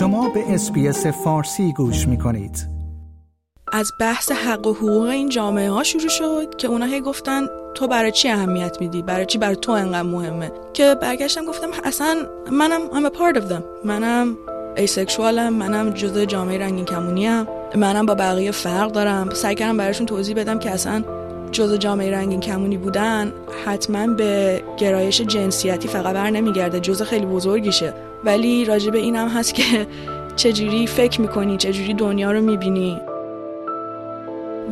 شما به اس‌بی‌اس فارسی گوش می کنید. از بحث حق و حقوق این جامعه ها شروع شد که اونا هی گفتن تو برای چی اهمیت میدی؟ برای چی برای تو انقدر مهمه؟ که برگشتم گفتم اصلا منم I'm a part of them. منم asexual م منم جزء جامعه رنگین کمونیم. منم با بقیه فرق دارم. سعی کردم براشون توضیح بدم که اصلا جزء جامعه رنگین کمونی بودن حتما به گرایش جنسیتی فقط بر نمیگرده جزء خیلی بزرگیشه. ولی راجع به اینم هست که چجوری فکر می‌کنی چجوری دنیا رو می‌بینی؟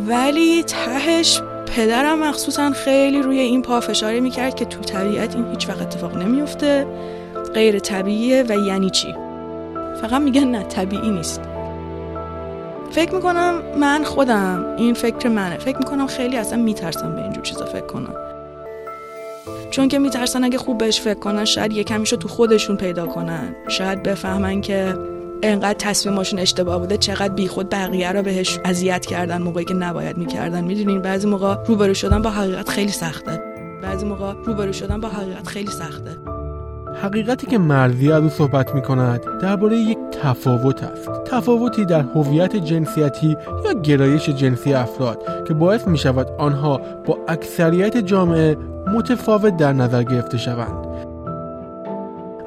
ولی تهش پدرم مخصوصا خیلی روی این پافشاری می‌کرد که تو طبیعت این هیچ وقت اتفاق نمیفته غیر طبیعیه و یعنی چی؟ فقط میگن نه طبیعی نیست. فکر می‌کنم من خودم این فکر منه. فکر می‌کنم خیلی اصلا میترسم به اینجور چیزا فکر کنم. چون که میترسن اگه خوب بهش فکر کنن شاید یه کمیشو تو خودشون پیدا کنن. شاید بفهمن که انقدر تصمیمشون اشتباه بوده چقدر بیخود بقیه رو بهش اذیت کردن موقعی که نباید می‌کردن. می‌دونین بعضی موقع روبرو شدن با حقیقت خیلی سخته. بعضی موقع روبرو شدن با حقیقت خیلی سخته. حقیقتی که مرزی از او صحبت می کند درباره یک تفاوت است. تفاوتی در هویت جنسیتی یا گرایش جنسی افراد که باعث می شود آنها با اکثریت جامعه متفاوت در نظر گرفته شوند.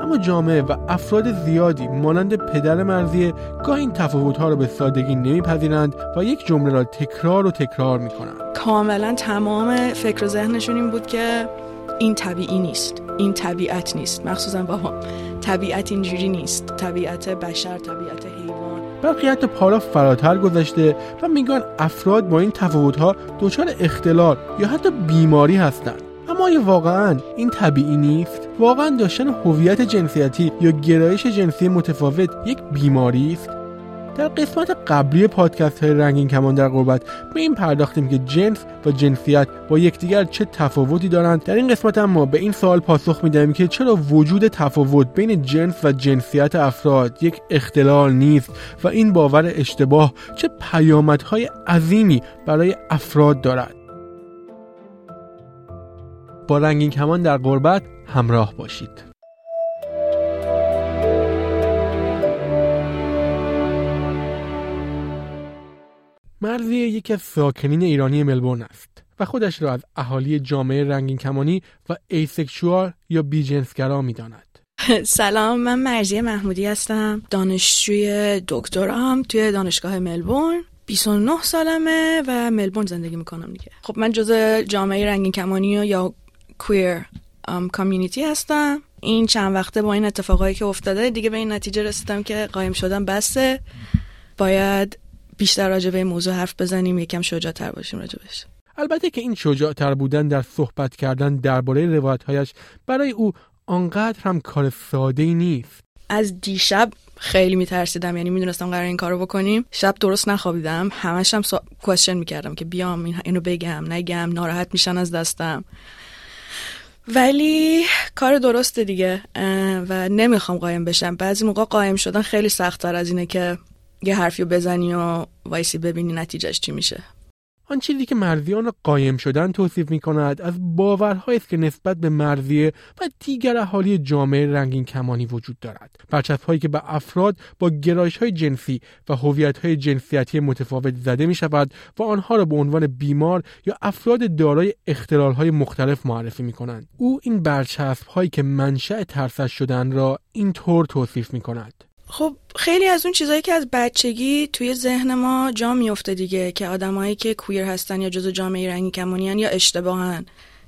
اما جامعه و افراد زیادی مانند پدر مرزیه گاه این ها را به سادگی نمیپذیرند و یک جمله را تکرار و تکرار می‌کنند. کاملا تمام فکر و ذهنشون این بود که این طبیعی نیست این طبیعت نیست. مخصوصا بابا طبیعت اینجوری نیست. طبیعت بشر طبیعت حیوان. برخی حتی پارا فراتر گذشته و میگن افراد با این ها دچار اختلال یا حتی بیماری هستند. اما آیا واقعا این طبیعی نیست؟ واقعا داشتن هویت جنسیتی یا گرایش جنسی متفاوت یک بیماری است؟ در قسمت قبلی پادکست های رنگین کمان در قربت به این پرداختیم که جنس و جنسیت با یکدیگر چه تفاوتی دارند. در این قسمت هم ما به این سوال پاسخ می‌دهیم که چرا وجود تفاوت بین جنس و جنسیت افراد یک اختلال نیست و این باور اشتباه چه پیامدهای عظیمی برای افراد دارد. با رنگین کمان در غربت همراه باشید. مرزی یکی از ساکنین ایرانی ملبورن است و خودش را از اهالی جامعه رنگین کمانی و asexual یا بی‌جنس‌گرا می‌داند. سلام من مرزی محمودی هستم دانشجوی دکترام توی دانشگاه ملبورن. 29 سالمه و ملبورن زندگی می‌کنم دیگه. خب من جز جامعه رنگین کمانی یا کویر کامیونیتی هستم. این چند وقته با این اتفاقایی که افتاده دیگه به این نتیجه رسیدم که قایم شدم بسته باید بیشتر راجع به این موضوع حرف بزنیم یکم شجاعتر باشیم راجبش البته که این شجاعتر بودن در صحبت کردن درباره روایتهایش برای او آنقدر هم کار ساده نیست. از دیشب خیلی میترسیدم یعنی می‌دونستم قرار این کارو بکنیم. شب درست نخوابیدم همش هم سا... کوشن می‌کردم که بیام اینو بگم نگم ناراحت میشن از دستم. ولی کار درست دیگه و نمی‌خوام قایم بشم. بعضی موقع قایم شدن خیلی سختتر از اینه که یه حرفی بزنی و وایسی ببینی نتیجهش چی میشه. آن چیزی که مرزیان قایم شدن توصیف می کند از باورهایی است که نسبت به مرزیه و دیگر اهالی جامعه رنگین کمانی وجود دارد. برچسب هایی که به افراد با گرایش های جنسی و هویت های جنسیتی متفاوت زده می شود و آنها را به عنوان بیمار یا افراد دارای اختلال های مختلف معرفی می کنند او این برچسب هایی که منشأ ترسش شدن را اینطور توصیف می کند خب خیلی از اون چیزهایی که از بچگی توی ذهن ما جا میفته دیگه که آدمایی که کویر هستن یا جزو جامعه رنگی کمونیان یا اشتباهن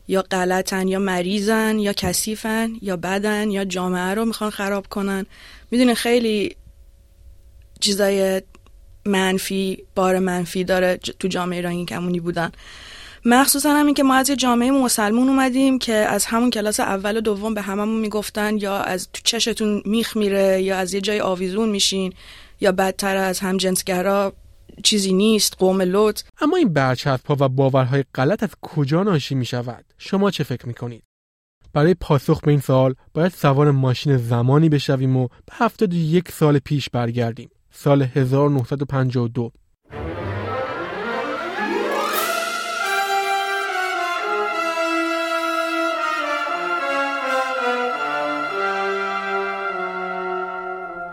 یا غلطن یا مریضن یا کثیفن یا بدن یا جامعه رو می‌خوان خراب کنن. می‌دونه خیلی چیزای منفی بار منفی داره تو جامعه رنگی کمونی بودن. مخصوصا همین که ما از یه جامعه مسلمون اومدیم که از همون کلاس اول و دوم به هممون می‌گفتن یا از تو چشتون میخ میره یا از یه جای آویزون میشین یا بدتر از هم جنسگرا چیزی نیست قوم لوط. اما این برچسب ها و باورهای غلط از کجا ناشی می شود شما چه فکر می کنید برای پاسخ به این سوال باید سوار ماشین زمانی بشویم و به 71 سال پیش برگردیم. سال 1952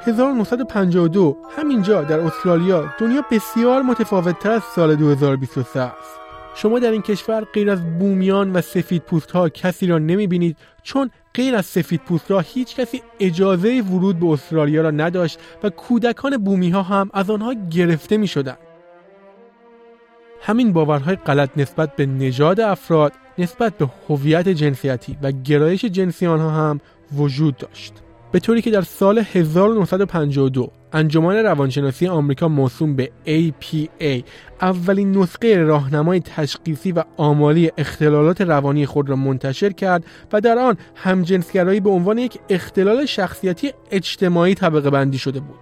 1952 همینجا در استرالیا دنیا بسیار متفاوتتر از سال 2023 است شما در این کشور غیر از بومیان و سفید پوست ها کسی را نمی بینید چون غیر از سفید پوست را هیچ کسی اجازه ورود به استرالیا را نداشت و کودکان بومی ها هم از آنها گرفته می شدن. همین باورهای غلط نسبت به نژاد افراد نسبت به هویت جنسیتی و گرایش جنسی آنها هم وجود داشت. به طوری که در سال 1952 انجمن روانشناسی آمریکا موسوم به APA اولین نسخه راهنمای تشخیصی و آمالی اختلالات روانی خود را منتشر کرد و در آن همجنسگرایی به عنوان یک اختلال شخصیتی اجتماعی طبقه بندی شده بود.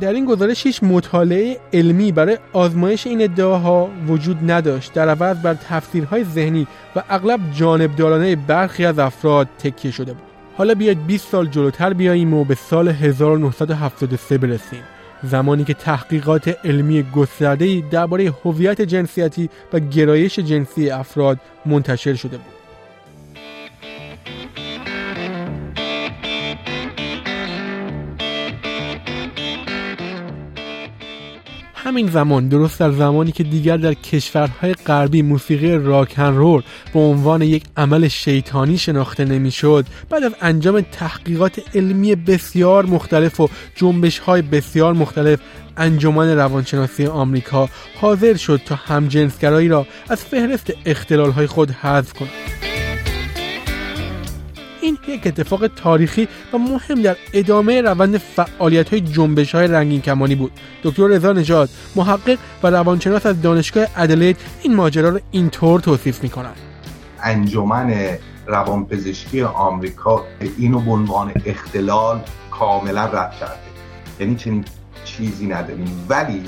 در این گزارش هیچ مطالعه علمی برای آزمایش این ادعاها وجود نداشت. در عوض بر تفسیرهای ذهنی و اغلب جانبدارانه برخی از افراد تکیه شده بود. حالا بیاید 20 سال جلوتر بیاییم و به سال 1973 برسیم. زمانی که تحقیقات علمی گسترده‌ای درباره هویت جنسیتی و گرایش جنسی افراد منتشر شده بود. همین زمان درست در زمانی که دیگر در کشورهای غربی موسیقی راکن رول به عنوان یک عمل شیطانی شناخته نمی‌شد بعد از انجام تحقیقات علمی بسیار مختلف و جنبش های بسیار مختلف انجمن روانشناسی آمریکا حاضر شد تا همجنسگرایی را از فهرست اختلال های خود حذف کند. این یک اتفاق تاریخی و مهم در ادامه روند فعالیت های جنبش های رنگین کمانی بود. دکتر رضا نژاد محقق و روانشناس از دانشگاه ادلید این ماجرا را اینطور توصیف می کند انجمن روانپزشکی آمریکا اینو به عنوان اختلال کاملا رد کرده. یعنی چنین چیزی نداریم. ولی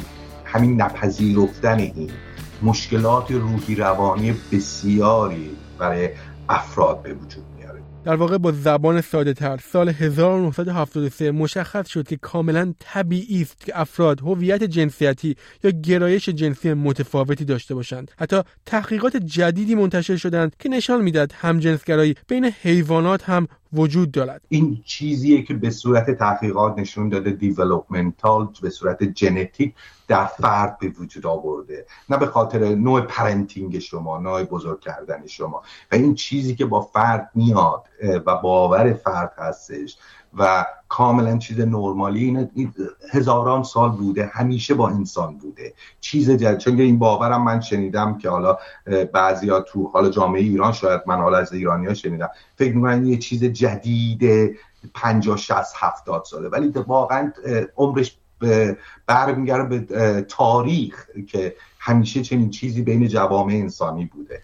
همین نپذیرفتن این مشکلات روحی روانی بسیاری برای افراد به وجود در واقع با زبان ساده تر سال 1973 مشخص شد که کاملا طبیعی است که افراد هویت جنسیتی یا گرایش جنسی متفاوتی داشته باشند. حتی تحقیقات جدیدی منتشر شدند که نشان می‌داد همجنسگرایی بین حیوانات هم وجود دارد. این چیزیه که به صورت تحقیقات نشون داده developmental به صورت ژنتیک در فرد به وجود آورده. نه به خاطر نوع parenting شما نوع بزرگ کردن شما. و این چیزی که با فرد میاد و باور فرد هستش و کاملا چیز نرمالی این هزاران سال بوده همیشه با انسان بوده. چیز جدید چون این باورم من شنیدم که حالا بعضیا تو حالا جامعه ایران شاید من حالا از ایرانی شنیدم. فکر می‌کنن یه چیز جدید 50 60 70 ساله. ولی واقعا عمرش برمیگرده به تاریخ که همیشه چنین چیزی بین جوامع انسانی بوده.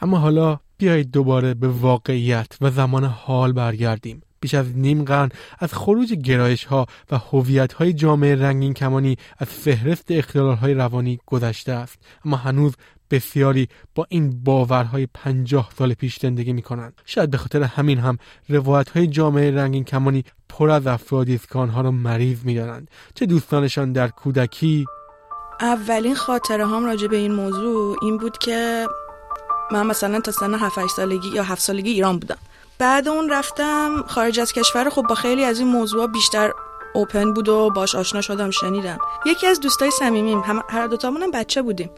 اما حالا بیایید دوباره به واقعیت و زمان حال برگردیم بیش از نیم قرن از خروج گرایش ها و هویت های جامعه رنگین کمانی از فهرست اختلال های روانی گذشته است اما هنوز بسیاری با این باورهای پنجاه سال پیش زندگی می کنند. شاید به خاطر همین هم روایت های جامعه رنگین کمانی پر از افرادی است که آنها را مریض می دانند. چه دوستانشان در کودکی اولین خاطره هم راجع به این موضوع این بود که من مثلا تا سن 7 سالگی یا 7 سالگی ایران بودم. بعد اون رفتم خارج از کشور خب با خیلی از این موضوع بیشتر اوپن بود و باش آشنا شدم شنیدم. یکی از دوستای صمیمیم هم هر دوتامون بچه بودیم.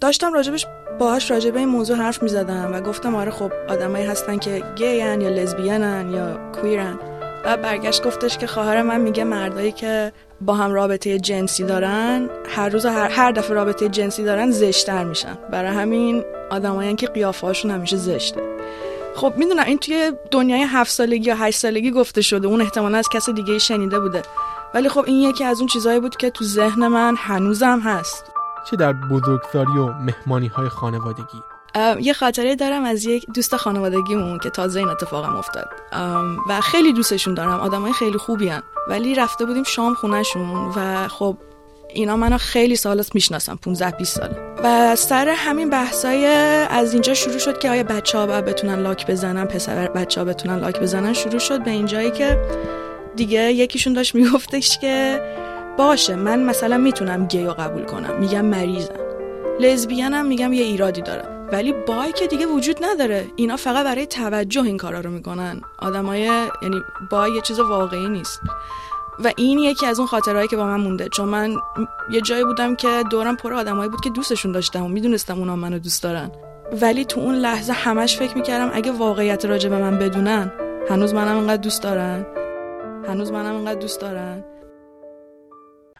داشتم راجبش باهاش راجبه این موضوع حرف می زدم و گفتم آره خب آدمایی هستن که گیان یا لزبیانن یا کویرن و برگشت گفتش که خواهر من میگه مردایی که با هم رابطه جنسی دارن هر روز هر, هر دفعه رابطه جنسی دارن زشتر میشن. برای همین آدمایی که قیافه‌هاشون همیشه زشته. خب می‌دونم این توی دنیای هفت سالگی یا هشت سالگی گفته شده. اون احتمالا از کس دیگه شنیده بوده. ولی خب این یکی از اون چیزهایی بود که تو ذهن من هنوزم هست. چه در بزرگسالی و مهمانی های خانوادگی. یه خاطره دارم از یک دوست خانوادگیمون که تازه این اتفاقم افتاد. و خیلی دوستشون دارم. آدمای خیلی خوبی هن. ولی رفته بودیم شام خونهشون و خب اینا منو خیلی سالات می‌شناسم 15 20 ساله. و سر همین بحثای از اینجا شروع شد که آیا بچه ها بتونن لاک بزنن پسر بچه ها بتونن لاک بزنن شروع شد به اینجایی که دیگه یکیشون داشت میگفتش که باشه من مثلا می‌تونم گیو قبول کنم. میگم مریضم. لزبیان هم میگم یه ایرادی داره ولی بای که دیگه وجود نداره. اینا فقط برای توجه این کارا رو می‌کنن. آدمای یعنی بای یه چیز واقعی نیست. و این یکی از اون خاطرهایی که با من مونده. چون من یه جایی بودم که دورم پر آدمایی بود که دوستشون داشتم و می‌دونستم اونا منو دوست دارن. ولی تو اون لحظه همش فکر می‌کردم اگه واقعیت راجع به من بدونن هنوز منم انقدر دوست دارن. هنوز منم انقدر دوست دارن.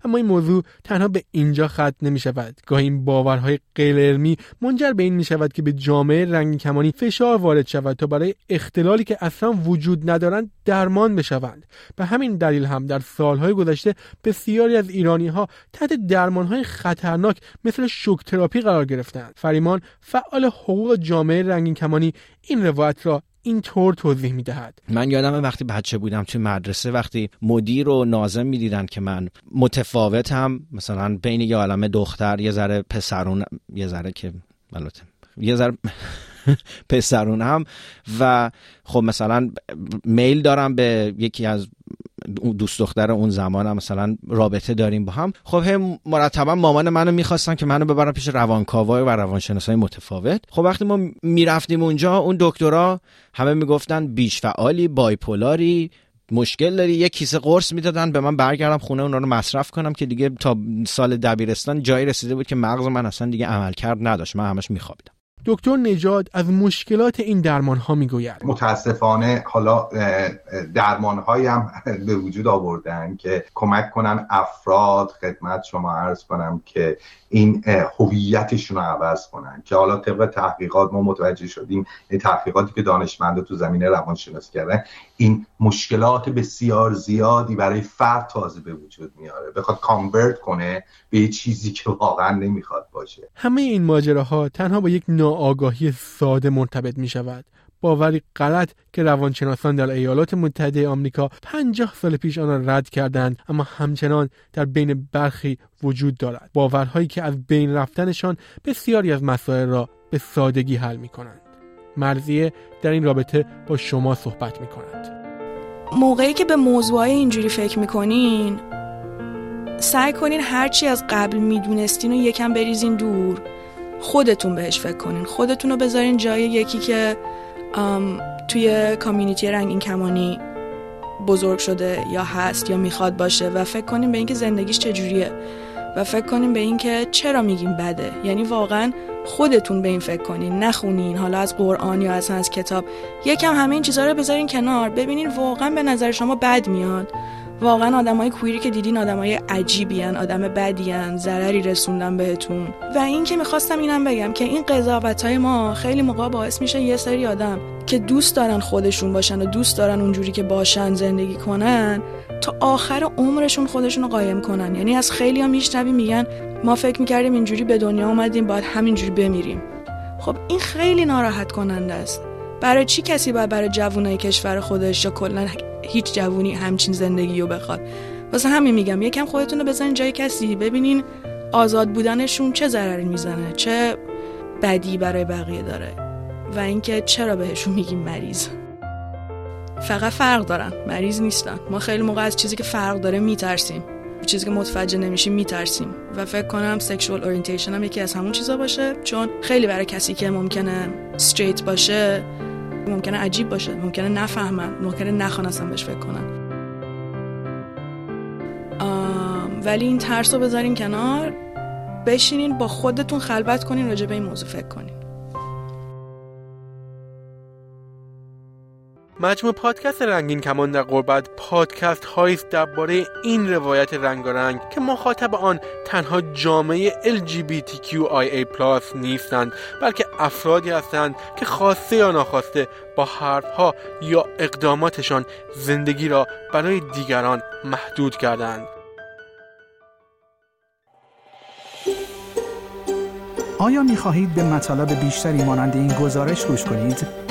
اما این موضوع تنها به اینجا ختم نمی شود گاهی این باورهای غیر منجر به این می شود که به جامعه رنگین کمانی فشار وارد شود تا برای اختلالی که اصلا وجود ندارند درمان بشوند. به همین دلیل هم در سالهای گذشته بسیاری از ایرانی ها تحت درمانهای خطرناک مثل شوک تراپی قرار گرفتند. فریمان فعال حقوق جامعه رنگین کمانی این روایت را اینطور توضیح می‌دهد. من یادم وقتی بچه بودم توی مدرسه وقتی مدیر و نازم می‌دیدن که من متفاوتم مثلا بین یه عالم دختر یه ذره پسرون یه ذره که البته یه ذره پسرونم و خب مثلا میل دارم به یکی از دوست دختر اون زمان مثلا رابطه داریم با هم. خب هم مرتبا مامان منو می‌خواستن که منو ببرم پیش روانکاوای و روانشناسای متفاوت. خب وقتی ما می‌رفتیم اونجا اون دکترا همه می‌گفتن بیش فعالی بایپولاری مشکل داری یه کیسه قرص می‌دادن به من برگردم خونه اونا رو مصرف کنم که دیگه تا سال دبیرستان جایی رسیده بود که مغز من اصلا دیگه عمل کرد نداشت. من همش میخوابیدم. دکتر نجاد از مشکلات این درمان ها می‌گوید. متاسفانه حالا درمان هم به وجود آوردن که کمک کنن افراد خدمت شما عرض کنم که این هویتشون رو عوض کنن که حالا طبق تحقیقات ما متوجه شدیم این تحقیقاتی که دانشمندا تو زمینه روانشناسی کردن این مشکلات بسیار زیادی برای فرد تازه به وجود میاره. بخواد کانورت کنه به یه چیزی که واقعا نمی‌خواد باشه. همه این ماجراها تنها با یک ناآگاهی ساده مرتبط می شود. باوری غلط که روانشناسان در ایالات متحده آمریکا پنجاه سال پیش آن را رد کردند اما همچنان در بین برخی وجود دارد. باورهایی که از بین رفتنشان بسیاری از مسائل را به سادگی حل می کنند. مرزیه در این رابطه با شما صحبت می کند. موقعی که به موضوعهای اینجوری فکر می‌کنین سعی کنین هرچی از قبل می‌دونستین و یکم بریزین دور. خودتون بهش فکر کنین. خودتون رو بذارین جای یکی که توی کامیونیتی رنگین کمانی بزرگ شده یا هست یا می‌خواد باشه و فکر کنیم به اینکه زندگیش چجوریه و فکر کنیم به اینکه چرا میگیم بده. یعنی واقعا خودتون به این فکر کنین نخونین حالا از قرآن یا اصلا از کتاب. یکم همه این چیزها رو بذارین کنار. ببینین واقعا به نظر شما بد میاد. واقعا آدمای کویری که دیدین آدمای عجیبیان آدم بدیان ضرری رسوندن بهتون. و این که می‌خواستم اینم بگم که این قضاوت های ما خیلی موقع باعث میشه یه سری آدم که دوست دارن خودشون باشن و دوست دارن اونجوری که باشن زندگی کنن تا آخر عمرشون خودشون رو قایم کنن. یعنی از خیلی ها میشنویم میگن ما فکر می‌کردیم اینجوری به دنیا اومدیم باید همینجوری بمیریم. خب این خیلی ناراحت کننده است. برای چی کسی باید برای جوانای کشور خودش یا کلا هیچ جوونی همچین زندگی رو بخواد. واسه همین میگم یکم خودتون رو بزنین جای کسی. ببینین آزاد بودنشون چه ضرری می‌زنه چه بدی برای بقیه داره. و اینکه چرا بهشون میگیم مریض. فقط فرق دارن. مریض نیستن. ما خیلی موقع از چیزی که فرق داره میترسیم. چیزی که متوجه نمیشیم میترسیم. و فکر کنم sexual orientation هم یکی از همون چیزا باشه. چون خیلی برای کسی که ممکنه straight باشه ممکنه عجیب باشه ممکنه نفهمن ممکنه نخوان اصلا بهش فکر کنن. ولی این ترس رو بذارین کنار بشینین با خودتون خلوت کنین راجع به این موضوع فکر کنین. مجموع پادکست رنگین کمان در قربت پادکست هایی درباره این روایت رنگارنگ که مخاطب آن تنها جامعه LGBTQIA+ نیستند بلکه افرادی هستند که خواسته یا ناخواسته با حرفها یا اقداماتشان زندگی را برای دیگران محدود کردند آیا می خواهید به مطالب بیشتری مانند این گزارش گوش کنید؟